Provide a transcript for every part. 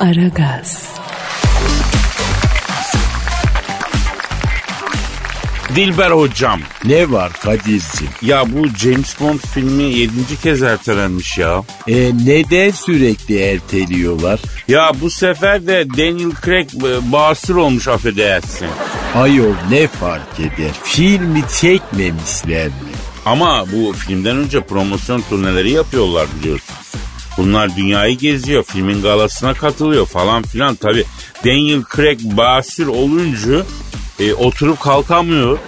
Aragaz, Dilber hocam. Ne var Kadir'cim? Ya bu James Bond filmi yedinci kez ertelenmiş ya. E, neden sürekli erteliyorlar? Ya bu sefer de Daniel Craig e, olmuş affedersin. Ayol ne fark eder? Filmi çekmemişler mi? Ama bu filmden önce promosyon turneleri yapıyorlar biliyorsun. Bunlar dünyayı geziyor, filmin galasına katılıyor falan filan. Tabi Daniel Craig basir olunca e, oturup kalkamıyor.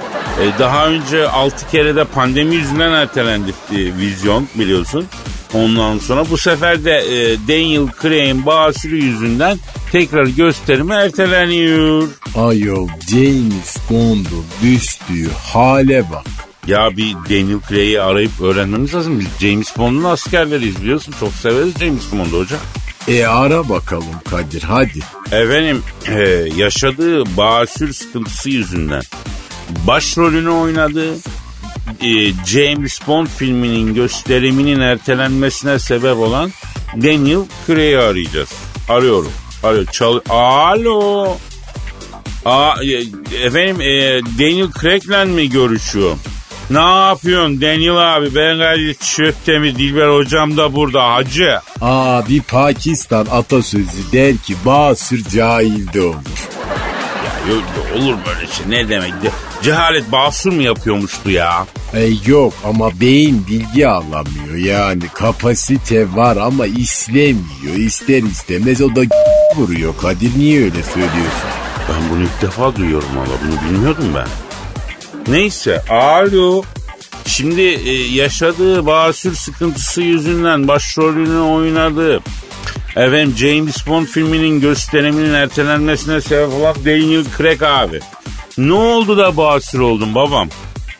E, daha önce 6 kere de pandemi yüzünden ertelendi e, vizyon biliyorsun. Ondan sonra bu sefer de e, Daniel Craig'in basiri yüzünden tekrar gösterimi erteleniyor. Ayol James Bond'un düştüğü hale bak. Ya bir Daniel Craig'i arayıp öğrenmemiz lazım. Biz James Bond'un askerleriyiz biliyorsun. Çok severiz James Bond'u hocam. E ara bakalım Kadir hadi. Efendim e, yaşadığı basür sıkıntısı yüzünden başrolünü oynadığı e, James Bond filminin gösteriminin ertelenmesine sebep olan Daniel Craig'i arayacağız. Arıyorum. Arıyor. Çal Alo. Aa, e, efendim e, Daniel Craig'le mi görüşüyor? Ne yapıyorsun Daniel abi? Ben Kadir Çöptemir Dilber hocam da burada hacı. Aa bir Pakistan atasözü der ki basır cahilde olur. Ya, yok, olur böyle şey ne demek? Cehalet basur mu yapıyormuştu ya? E, yok ama beyin bilgi alamıyor yani kapasite var ama işlemiyor ister istemez o da vuruyor Kadir niye öyle söylüyorsun? Ben bunu ilk defa duyuyorum valla bunu bilmiyordum ben. Neyse alo. Şimdi e, yaşadığı basür sıkıntısı yüzünden başrolünü oynadığı efendim James Bond filminin gösteriminin ertelenmesine sebep olan Daniel Craig abi. Ne oldu da basür oldun babam?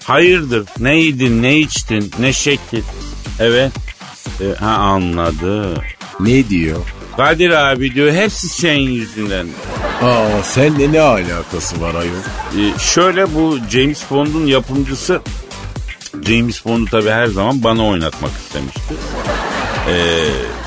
Hayırdır? Ne yedin, ne içtin, ne şekil? Evet. E, ha anladı. Ne diyor? Kadir abi diyor hepsi senin yüzünden. Aa seninle ne alakası var ayol? Ee, şöyle bu James Bond'un yapımcısı James Bond'u tabi her zaman bana oynatmak istemişti. Ee,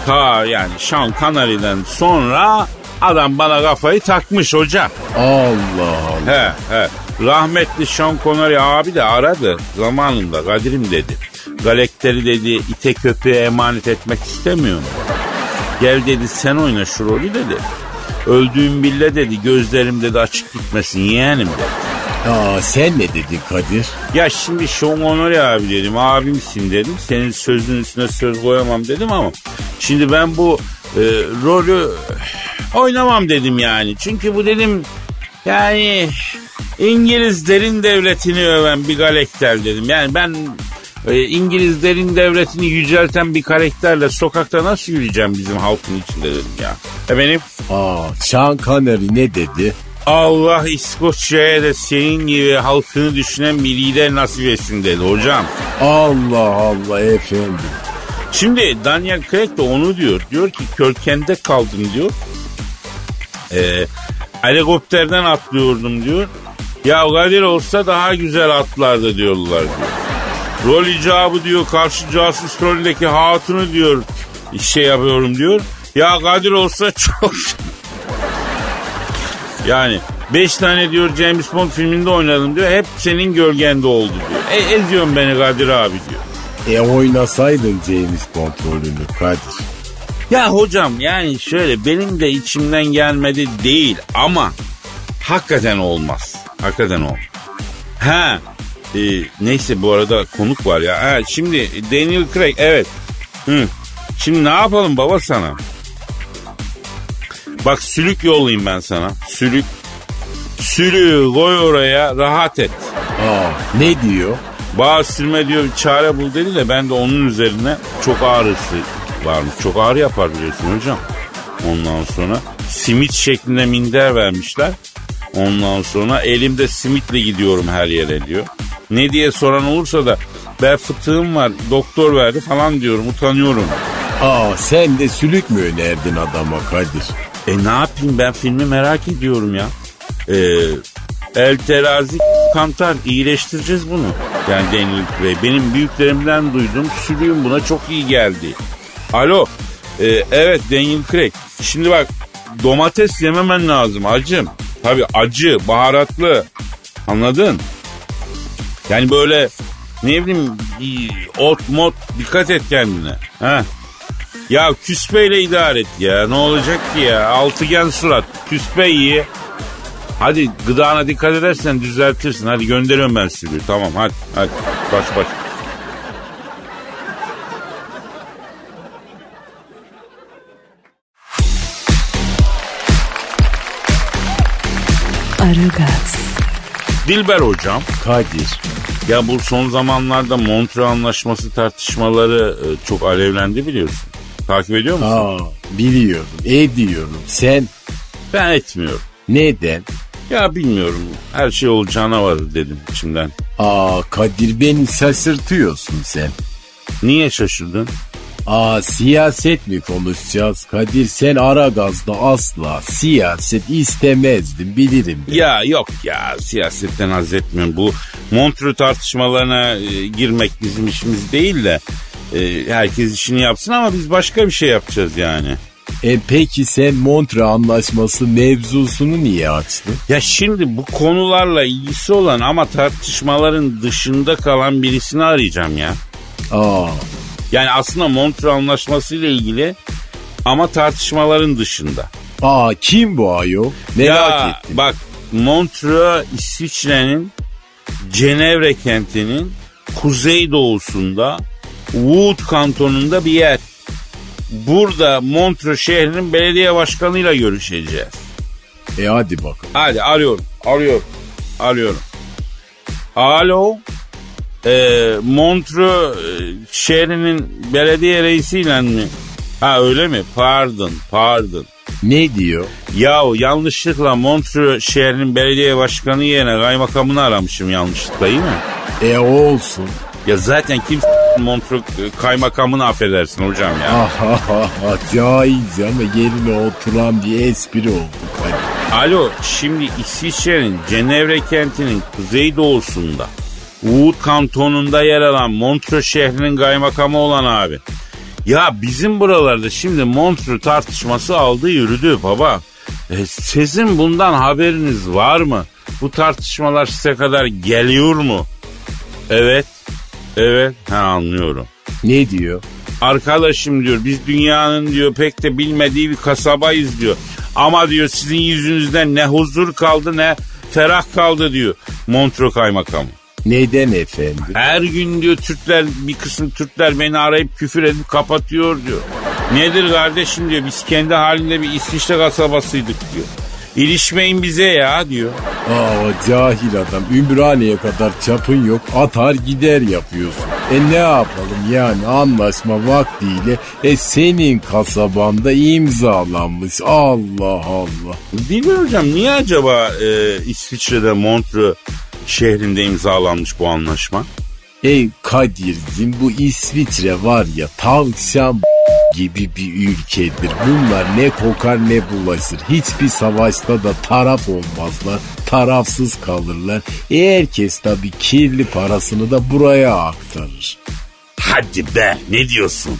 ta yani Sean Connery'den sonra adam bana kafayı takmış hoca. Allah Allah. He he. Rahmetli Sean Connery abi de aradı zamanında Kadir'im dedi. Galekter'i dedi ite köpeğe emanet etmek istemiyorum. Gel dedi sen oyna şu rolü dedi. Öldüğüm bille dedi gözlerim dedi açık gitmesin yeğenim dedi. Aa sen ne dedin Kadir? Ya şimdi Sean Connery abi dedim abimsin dedim. Senin sözün üstüne söz koyamam dedim ama şimdi ben bu e, rolü oynamam dedim yani. Çünkü bu dedim yani İngilizlerin devletini öven bir galekter dedim. Yani ben e, İngilizlerin devletini yücelten bir karakterle sokakta nasıl yürüyeceğim bizim halkın içinde dedim ya. Efendim? Aa Sean Connery ne dedi? Allah İskoçya'ya da senin gibi halkını düşünen bir lider nasip etsin dedi hocam. Allah Allah efendim. Şimdi Daniel Craig de onu diyor. Diyor ki körkende kaldım diyor. Ee, helikopterden atlıyordum diyor. Ya Kadir olsa daha güzel atlardı diyorlar diyor. Rol icabı diyor karşı casus rolündeki hatunu diyor şey yapıyorum diyor. Ya Kadir olsa çok... yani beş tane diyor James Bond filminde oynadım diyor. Hep senin gölgende oldu diyor. E, eziyorsun beni Kadir abi diyor. E oynasaydın James Bond rolünü Kadir. Ya hocam yani şöyle benim de içimden gelmedi değil ama hakikaten olmaz. Hakikaten olmaz. Ha e, neyse bu arada konuk var ya. Ha, şimdi Daniel Craig evet. Hı. Şimdi ne yapalım baba sana? Bak sülük yollayayım ben sana. Sülük. Sülüğü koy oraya rahat et. Aa ne diyor? Bağ silme diyor bir çare bul dedi de ben de onun üzerine çok ağrısı varmış. Çok ağrı yapar biliyorsun hocam. Ondan sonra simit şeklinde minder vermişler. Ondan sonra elimde simitle gidiyorum her yere diyor. Ne diye soran olursa da ben fıtığım var doktor verdi falan diyorum utanıyorum. Aa sen de sülük mü önerdin adama Kadir? E ne yapayım ben filmi merak ediyorum ya. Ee, El terazi kantar iyileştireceğiz bunu. Yani Daniel Craig benim büyüklerimden duydum sülüğüm buna çok iyi geldi. Alo e, evet Daniel Craig şimdi bak domates yememen lazım acım. Tabi acı, baharatlı. Anladın? Yani böyle ne bileyim ot mot dikkat et kendine. Ha. Ya küspeyle idare et ya. Ne olacak ki ya? Altıgen surat. Küspe iyi. Hadi gıdana dikkat edersen düzeltirsin. Hadi gönderiyorum ben sürüyü. Tamam hadi. Hadi. Baş baş. Aragaz, Dilber hocam. Kadir. Ya bu son zamanlarda Montreux Anlaşması tartışmaları e, çok alevlendi biliyorsun. Takip ediyor musun? Aa, biliyorum, ediyorum. Sen Ben etmiyorum. neden? Ya bilmiyorum. Her şey olacağına varır dedim içimden. Aa Kadir beni şaşırtıyorsun sen. Niye şaşırdın? Aa siyaset mi konuşacağız Kadir? Sen Aragaz'da asla siyaset istemezdin bilirim. ben. Ya yok ya siyasetten haz etmiyorum. Bu Montreux tartışmalarına e, girmek bizim işimiz değil de e, herkes işini yapsın ama biz başka bir şey yapacağız yani. E peki sen Montre Anlaşması mevzusunu niye açtın? Ya şimdi bu konularla ilgisi olan ama tartışmaların dışında kalan birisini arayacağım ya. Aa Yani aslında Montreux Anlaşması ile ilgili ama tartışmaların dışında. Aa kim bu ayol? Merak ya ettim. bak Montreux İsviçre'nin Cenevre kentinin kuzeydoğusunda Wood kantonunda bir yer. Burada Montreux şehrinin belediye başkanıyla görüşeceğiz. E hadi bakalım. Hadi arıyorum, arıyorum, arıyorum. Alo, ee, Montreux e, şehrinin belediye reisiyle mi? Ha öyle mi? Pardon, pardon. Ne diyor? Yahu yanlışlıkla Montreux şehrinin belediye başkanı yerine kaymakamını aramışım yanlışlıkla değil mi? E olsun. Ya zaten kim Montreux e, kaymakamını affedersin hocam ya. Caiz ama yerine oturan bir espri oldu Kadir. Alo şimdi İsviçre'nin Cenevre kentinin kuzeydoğusunda Wood kantonunda yer alan Montreux şehrinin kaymakamı olan abi. Ya bizim buralarda şimdi Montreux tartışması aldı yürüdü baba. E, sizin bundan haberiniz var mı? Bu tartışmalar size kadar geliyor mu? Evet. Evet. Ha anlıyorum. Ne diyor? Arkadaşım diyor biz dünyanın diyor pek de bilmediği bir kasabayız diyor. Ama diyor sizin yüzünüzden ne huzur kaldı ne ferah kaldı diyor Montreux kaymakamı. Neden efendim? Her gün diyor Türkler bir kısım Türkler beni arayıp küfür edip kapatıyor diyor. Nedir kardeşim diyor biz kendi halinde bir İsviçre kasabasıydık diyor. İlişmeyin bize ya diyor. Aa cahil adam Ümraniye kadar çapın yok atar gider yapıyorsun. E ne yapalım yani anlaşma vaktiyle e senin kasabanda imzalanmış Allah Allah. Mi hocam niye acaba e, İsviçre'de Montreux şehrinde imzalanmış bu anlaşma? Ey Kadir'cim bu İsviçre var ya tavşan gibi bir ülkedir. Bunlar ne kokar ne bulaşır. Hiçbir savaşta da taraf olmazlar. Tarafsız kalırlar. E herkes tabii kirli parasını da buraya aktarır. Hadi be ne diyorsun?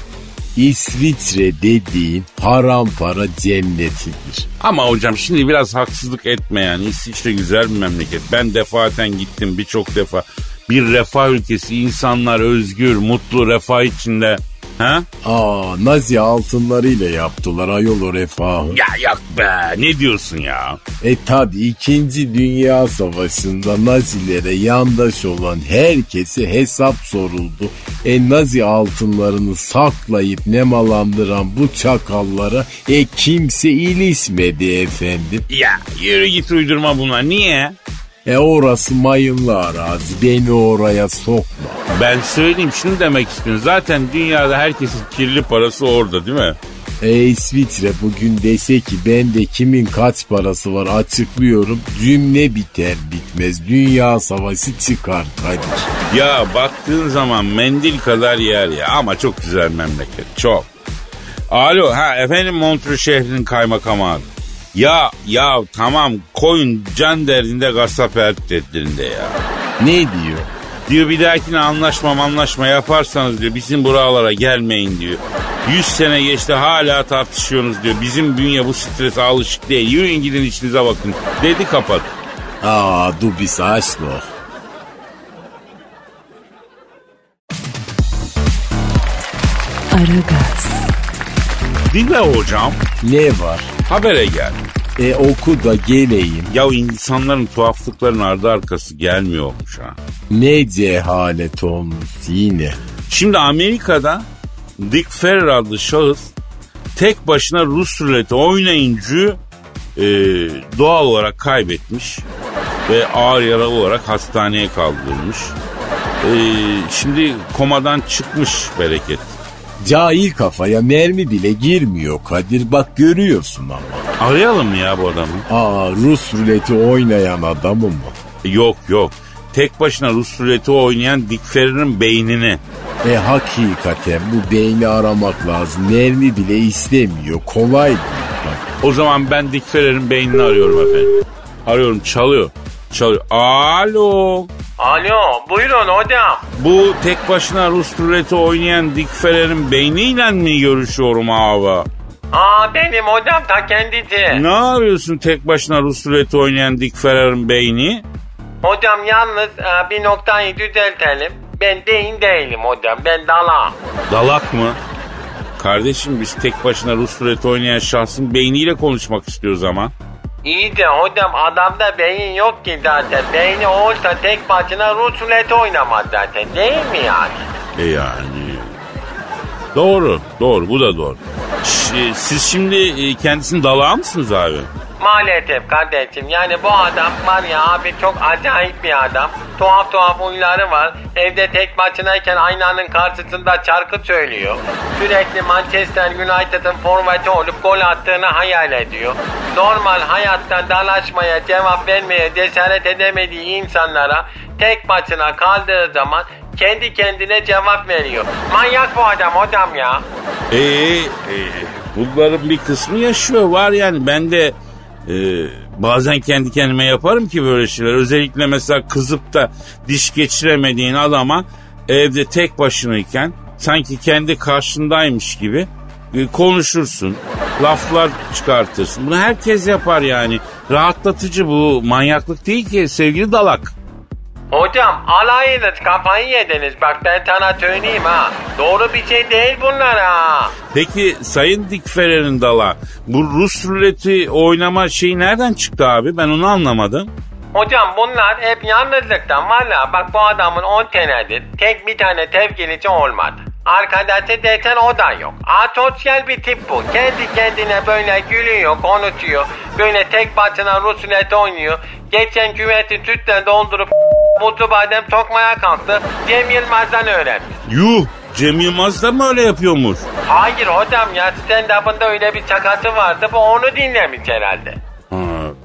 İsviçre dediğin haram para cennetidir. Ama hocam şimdi biraz haksızlık etme yani. İsviçre güzel bir memleket. Ben defaten gittim birçok defa. Bir refah ülkesi, insanlar özgür, mutlu, refah içinde. Ha? Aa Nazi altınlarıyla yaptılar ayol o refahı. Ya yok be ne diyorsun ya? E tabi 2. Dünya Savaşı'nda Nazilere yandaş olan herkese hesap soruldu. E Nazi altınlarını saklayıp nemalandıran bu çakallara e kimse ilişmedi efendim. Ya yürü git uydurma buna. Niye? E orası mayınlı arazi beni oraya sokma. Ben söyleyeyim şunu demek istiyorum. Zaten dünyada herkesin kirli parası orada değil mi? E İsviçre bugün dese ki bende kimin kaç parası var açıklıyorum cümle biter bitmez dünya savaşı çıkar Kadir. Ya baktığın zaman mendil kadar yer ya ama çok güzel memleket çok. Alo ha efendim Montreux şehrinin kaymakamı abi. Ya ya tamam koyun can derdinde gasap her tedbirinde ya. Ne diyor? Diyor bir dahakine anlaşma anlaşma yaparsanız diyor bizim buralara gelmeyin diyor. 100 sene geçti hala tartışıyorsunuz diyor. Bizim bünye bu strese alışık değil. Yürüyün gidin içinize bakın. Dedi kapat. Aa du bist Arschloch. Aragaz, Dinle hocam. Ne var? Habere gel. E oku da geleyim. Ya insanların tuhaflıkların ardı arkası gelmiyormuş ha. Ne cehalet olmuş yine. Şimdi Amerika'da Dick Ferrer adlı şahıs tek başına Rus ruleti oynayınca e, doğal olarak kaybetmiş ve ağır yaralı olarak hastaneye kaldırılmış. E, şimdi komadan çıkmış bereket. Cahil kafaya mermi bile girmiyor Kadir bak görüyorsun ama. Arayalım mı ya bu adamı? Aa Rus ruleti oynayan adamı mı? Yok yok. Tek başına Rus ruleti oynayan Dick Ferrer'ın beynini. E hakikaten bu beyni aramak lazım. Mermi bile istemiyor. Kolay değil. Bak. O zaman ben Dick Ferrer'ın beynini arıyorum efendim. Arıyorum çalıyor. Çalıyor. Alo. Alo buyurun hocam. Bu tek başına Rus ruleti oynayan Dick Ferrer'in beyniyle mi görüşüyorum abi? Aa benim hocam ta kendisi. Ne arıyorsun tek başına Rus ruleti oynayan Dick Ferrer'in beyni? Hocam yalnız e, bir noktayı düzeltelim. Ben beyin değilim hocam ben dala. Dalak mı? Kardeşim biz tek başına Rus ruleti oynayan şahsın beyniyle konuşmak istiyoruz ama. İyi de hocam adamda beyin yok ki zaten. Beyni olsa tek başına Rus ruleti oynamaz zaten değil mi yani? E yani. Doğru, doğru bu da doğru. Ş- siz şimdi e, kendisinin dalağı mısınız abi? Maalesef kardeşim yani bu adam var ya abi çok acayip bir adam. Tuhaf tuhaf huyları var. Evde tek başınayken aynanın karşısında şarkı söylüyor. Sürekli Manchester United'ın forveti olup gol attığını hayal ediyor. Normal hayatta dalaşmaya, cevap vermeye cesaret edemediği insanlara tek başına kaldığı zaman kendi kendine cevap veriyor. Manyak bu adam hocam ya. Ee, e, bunların bir kısmı yaşıyor var yani ben de e, bazen kendi kendime yaparım ki böyle şeyler. Özellikle mesela kızıp da diş geçiremediğin adama evde tek başınayken sanki kendi karşındaymış gibi e, konuşursun. Laflar çıkartırsın. Bunu herkes yapar yani. Rahatlatıcı bu manyaklık değil ki sevgili dalak. Hocam alayınız kafayı yediniz bak ben sana söyleyeyim ha. Doğru bir şey değil bunlar ha. Peki Sayın Dick Ferrer'in dala bu Rus ruleti oynama şeyi nereden çıktı abi? Ben onu anlamadım. Hocam bunlar hep yalnızlıktan valla bak bu adamın 10 senedir tek bir tane sevgilisi olmadı. Arkadaşı desen o da yok. Asosyal bir tip bu. Kendi kendine böyle gülüyor, konuşuyor. Böyle tek başına Rus ruleti oynuyor. Geçen küveti sütle doldurup mutlu badem sokmaya kalktı. Cem Yılmaz'dan öğrenmiş. Yuh Cem Yılmaz da mı öyle yapıyormuş? Hayır hocam ya stand-up'ında öyle bir şakası vardı. Bu onu dinlemiş herhalde. Ha,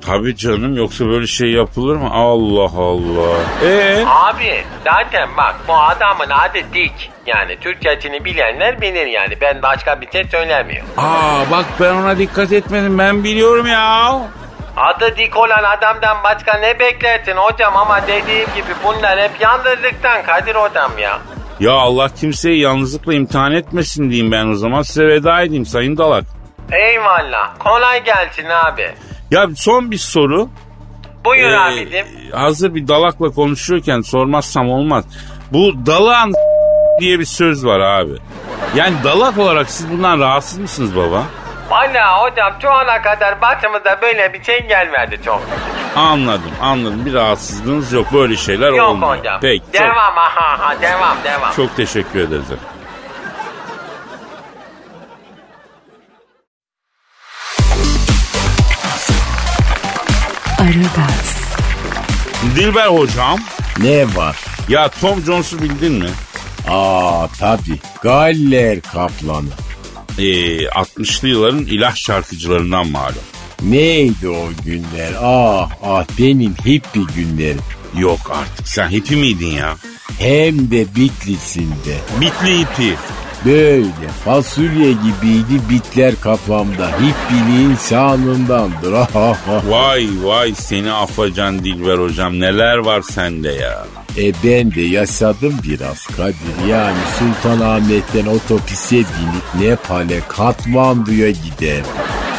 tabii canım yoksa böyle şey yapılır mı? Allah Allah. Ee? Abi zaten bak bu adamın adı Dik. Yani Türkçesini bilenler bilir yani. Ben başka bir şey söylemiyorum. Aa bak ben ona dikkat etmedim ben biliyorum ya. Adı Dik olan adamdan başka ne beklersin hocam ama dediğim gibi bunlar hep yalnızlıktan Kadir hocam ya. Ya Allah kimseyi yalnızlıkla imtihan etmesin diyeyim ben o zaman size veda edeyim Sayın Dalak. Eyvallah. Kolay gelsin abi. Ya son bir soru. Buyur Ee, abicim. hazır bir dalakla konuşuyorken sormazsam olmaz. Bu dalağın diye bir söz var abi. Yani dalak olarak siz bundan rahatsız mısınız baba? Valla hocam şu ana kadar başımıza böyle bir şey gelmedi çok. Anladım anladım bir rahatsızlığınız yok böyle şeyler Yok olmuyor. hocam. Peki çok, devam ha ha devam devam. çok teşekkür ederiz. efendim. Aragaz, Dilber hocam Ne var? ya Tom Jones'u bildin mi? Aa tabi. Galler kaplanı. Ee, 60'lı yılların ilah şarkıcılarından malum. Neydi o günler? Ah ah benim hippie günlerim. Yok artık sen hippie miydin ya? Hem de Bitlis'inde. Bitli hippie. Böyle fasulye gibiydi bitler kafamda. Hippiliğin ah. Vay vay seni afacan Dilber hocam neler var sende ya. E ben de yaşadım biraz Kadir. Yani Sultanahmet'ten otobüse binip Nepal'e Katmandu'ya gider.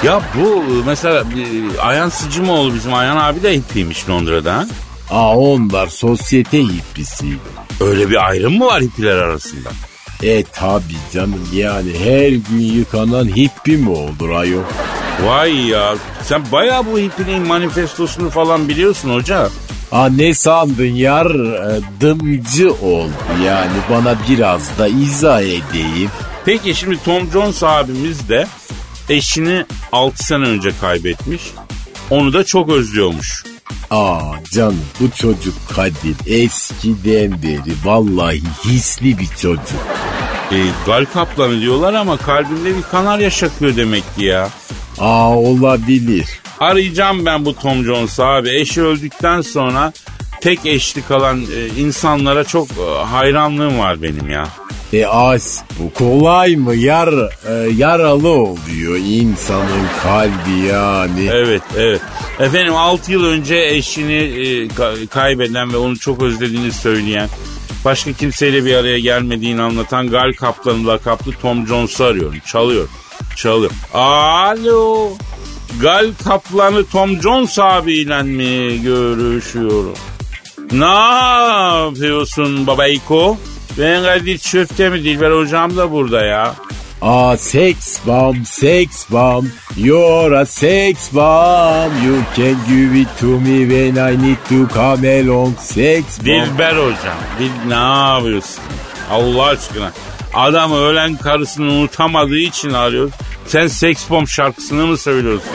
Ya bu mesela e, Ayhan Sıcımoğlu bizim Ayhan abi de hippiymiş Londra'da. ha? Aa onlar sosyete hippisiydi. Öyle bir ayrım mı var hippiler arasında? E tabi canım yani her gün yıkanan hippi mi olur ayol? Vay ya sen bayağı bu hippinin manifestosunu falan biliyorsun hoca. Aa ne sandın yar E, dımcı oldu yani bana biraz da izah edeyim. Peki şimdi Tom Jones abimiz de eşini 6 sene önce kaybetmiş. Onu da çok özlüyormuş. Aa canım bu çocuk Kadir eskiden beri vallahi hisli bir çocuk. E, gal kaplanı diyorlar ama kalbinde bir kanarya şakıyor demek ki ya. Aa olabilir. Arayacağım ben bu Tom Jones abi. Eşi öldükten sonra tek eşli kalan e, insanlara çok e, hayranlığım var benim ya. E as bu kolay mı yar e, yaralı oluyor insanın kalbi yani. Evet evet. Efendim 6 yıl önce eşini e, ka- kaybeden ve onu çok özlediğini söyleyen başka kimseyle bir araya gelmediğini anlatan Gal Kaplan'ı lakaplı Tom Jones'u arıyorum. Çalıyor. Çalıyor. Alo. Gal Kaplan'ı Tom Jones abiyle mi görüşüyorum? Ne yapıyorsun babayko? Ben Kadir Çöpte mi Dilber hocam da burada ya. Aa sex bomb sex bomb you're a sex bomb you can give it to me when I need to come along sex bomb. Dilber hocam. Dil ne yapıyorsun? Allah aşkına. Adam ölen karısını unutamadığı için arıyor. Sen Sex Bomb şarkısını mı söylüyorsun?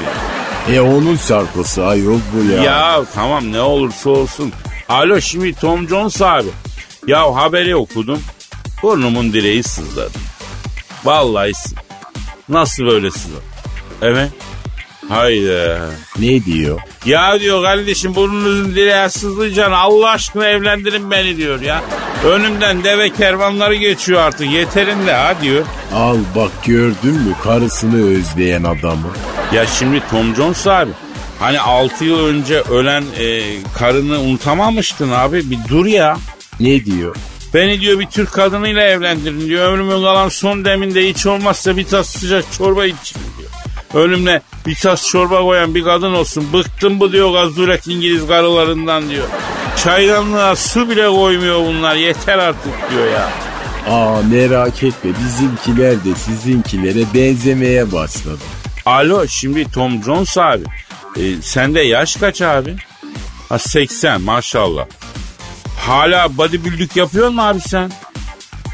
E onun şarkısı ayol bu ya. ya tamam ne olursa olsun. Alo şimdi Tom Jones abi. Ya haberi okudum. Burnumun direği sızladı. Vallahi sı- Nasıl böyle sızladı? Evet. Haydi. Ne diyor? Ya diyor kardeşim burnunuzun direği sızlayacaksın Allah aşkına evlendirin beni diyor ya. Önümden deve kervanları geçiyor artık yeterinde ha diyor. Al bak gördün mü karısını özleyen adamı. Ya şimdi Tom Jones abi hani 6 yıl önce ölen e, karını unutamamıştın abi bir dur ya. Ne diyor? Beni diyor bir Türk kadınıyla evlendirin diyor. Ömrümün kalan son deminde hiç olmazsa bir tas sıcak çorba için Önümle bir tas çorba koyan bir kadın olsun. Bıktım bu diyor gazuret İngiliz karılarından diyor. Çaydanlığa su bile koymuyor bunlar yeter artık diyor ya. Aa merak etme bizimkiler de sizinkilere benzemeye başladı. Alo şimdi Tom Jones abi. E, sende yaş kaç abi? Ha 80 maşallah. Hala bodybuilding yapıyor mu abi sen?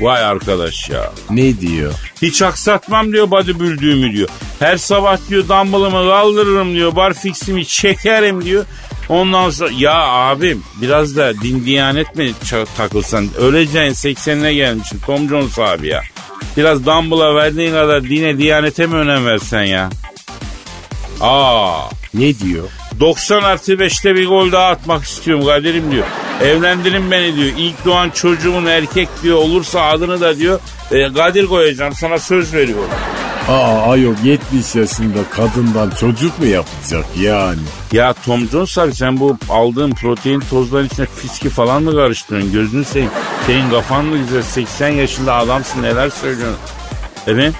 Vay arkadaş ya. Ne diyor? Hiç aksatmam diyor bodybuilding'imi diyor. Her sabah diyor dumbbellımı kaldırırım diyor. Barfix'imi çekerim diyor. Ondan sonra ya abim biraz da din diyanet mi takılsan? Öleceksin 80'ine gelmişsin Tom Jones abi ya. Biraz dumbbell'a verdiğin kadar dine diyanete mi önem versen ya? Aa Ne diyor? 90 artı 5'te bir gol daha atmak istiyorum Kadir'im diyor. Evlendirin beni diyor. İlk doğan çocuğun erkek diyor olursa adını da diyor e, Kadir koyacağım sana söz veriyorum. Aa ayol 70 yaşında kadından çocuk mu yapacak yani? Ya Tom Jones abi sen bu aldığın protein tozların içine fiski falan mı karıştırıyorsun? Gözünü seveyim. Senin kafan mı güzel? 80 yaşında adamsın neler söylüyorsun? Evet.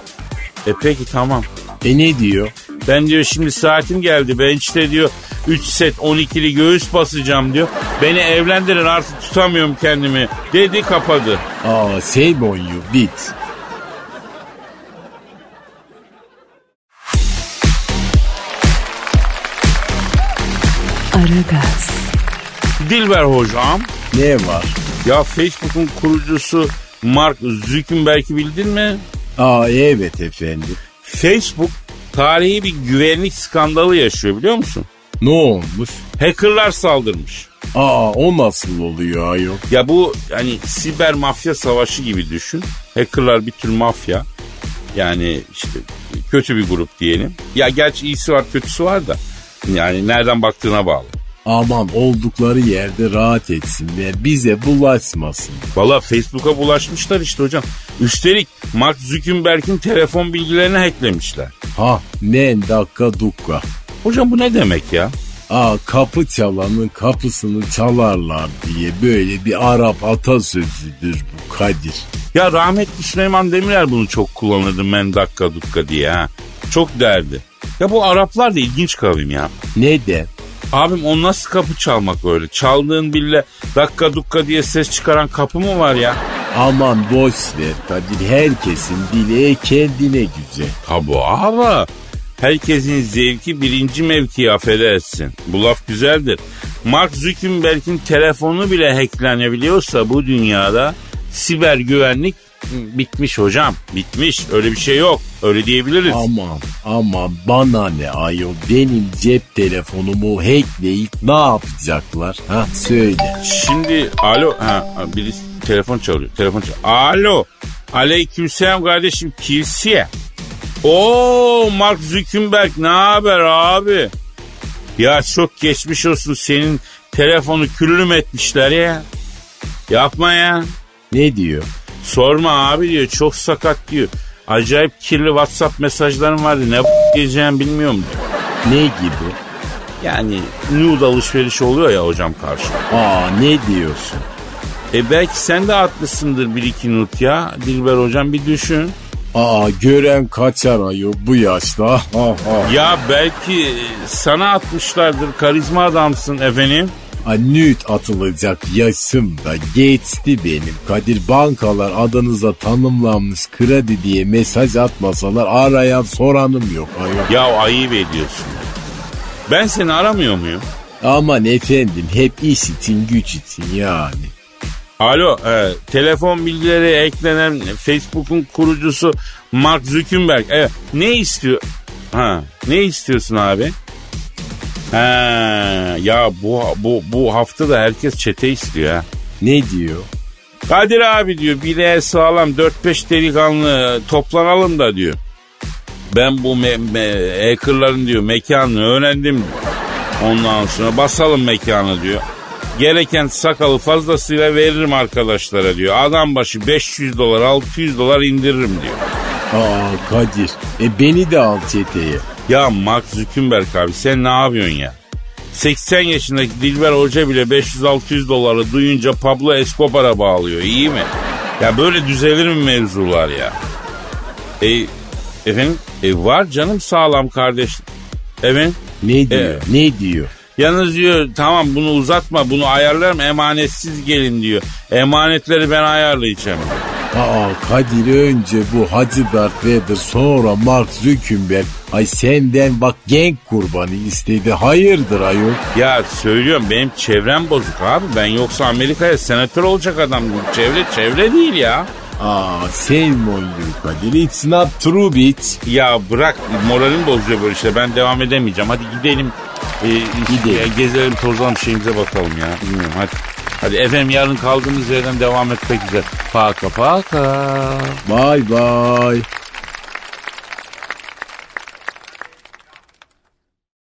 E peki tamam. E ne diyor? Ben diyor şimdi saatim geldi. Ben işte diyor 3 set 12'li göğüs basacağım diyor. Beni evlendirin artık tutamıyorum kendimi. Dedi kapadı. Aa save on you bit. Aragaz, Dilber hocam. Ne var? Ya Facebook'un kurucusu Mark Zuckerberg'i bildin mi? Aa evet efendim. Facebook tarihi bir güvenlik skandalı yaşıyor biliyor musun? Ne olmuş? Hackerlar saldırmış. Aa o nasıl oluyor ayol? Ya bu hani siber mafya savaşı gibi düşün. Hackerlar bir tür mafya. Yani işte kötü bir grup diyelim. Ya gerçi iyisi var kötüsü var da. Yani nereden baktığına bağlı. Aman oldukları yerde rahat etsinler bize bulaşmasın. Valla Facebook'a bulaşmışlar işte hocam. Üstelik Mark Zuckerberg'in telefon bilgilerini hacklemişler. Ha men dakika dukka. Hocam bu ne demek ya? Aa kapı çalanın kapısını çalarlar diye böyle bir Arap atasözüdür bu Kadir. Ya rahmetli Süleyman Demirel bunu çok kullanırdı men dakika dukka diye ha. Çok derdi. Ya bu Araplar da ilginç kavim ya. Ne de? Abim o nasıl kapı çalmak öyle? Çaldığın bile dakika dukka diye ses çıkaran kapı mı var ya? Aman boş ver Kadir herkesin dili kendine güzel. Tabu ama herkesin zevki birinci mevki affedersin. Bu laf güzeldir. Mark Zuckerberg'in telefonu bile hacklenebiliyorsa bu dünyada siber güvenlik bitmiş hocam. Bitmiş. Öyle bir şey yok. Öyle diyebiliriz. Aman aman bana ne ayol benim cep telefonumu hackleyip ne yapacaklar? Ha söyle. Şimdi alo ha birisi telefon çalıyor. Telefon çalıyor. Alo. Aleykümselam kardeşim kimsiye? Oo Mark Zuckerberg ne haber abi? Ya çok geçmiş olsun senin telefonu külüm etmişler ya. Yapma ya. Ne diyor? Sorma abi diyor çok sakat diyor. Acayip kirli WhatsApp mesajlarım vardı ne diyeceğim bilmiyorum. Ne gibi? Yani nude alışveriş oluyor ya hocam karşı. Aa ne diyorsun? E belki sen de atmışsındır bir iki nut ya. Dilber hocam bir düşün. Aa gören kaçar ayol bu yaşta. Ha, ha. Ya belki sana atmışlardır karizma adamsın efendim. Ay, nüt atılacak yaşım da geçti benim. Kadir bankalar adınıza tanımlanmış kredi diye mesaj atmasalar arayan soranım yok ayol. Ya ayıp ediyorsun. Ben seni aramıyor muyum? Aman efendim hep iş için güç için yani. Alo, e, telefon bilgileri eklenen Facebook'un kurucusu Mark Zuckerberg. Evet, ne istiyor? Ha, ne istiyorsun abi? Ha, ya bu bu bu hafta da herkes çete istiyor ha. Ne diyor? Kadir abi diyor bileğe sağlam 4-5 delikanlı toplanalım da diyor. Ben bu me- me- hackerların diyor mekanını öğrendim diyor. Ondan sonra basalım mekanı diyor. Gereken sakalı fazlasıyla veririm arkadaşlara diyor. Adam başı 500 dolar 600 dolar indiririm diyor. Aa Kadir e beni de al çeteye. Ya Mark Zuckerberg abi sen ne yapıyorsun ya? 80 yaşındaki Dilber Hoca bile 500-600 doları duyunca Pablo Escobar'a bağlıyor iyi mi? Ya böyle düzelir mi mevzular ya? E, efendim e, var canım sağlam kardeş. Efendim Ne diyor? Evet. Ne diyor? Yalnız diyor tamam bunu uzatma bunu ayarlarım emanetsiz gelin diyor. Emanetleri ben ayarlayacağım. Aa Kadir önce bu Hacı Darth Vader sonra Mark Zuckerberg. Ay senden bak genk kurbanı istedi. Hayırdır ayol? Ya söylüyorum benim çevrem bozuk abi. Ben yoksa Amerika'ya senatör olacak adam. Çevre çevre değil ya. Aa oynuyor Kadir. It's not true bitch. Ya bırak moralim bozuyor böyle işte. Ben devam edemeyeceğim. Hadi gidelim. Ee, Gidelim. ya gezelim tozalım şeyimize bakalım ya. Bilmiyorum hadi. Hadi efendim yarın kaldığımız yerden devam etmek üzere. Paka paka. Bye bye.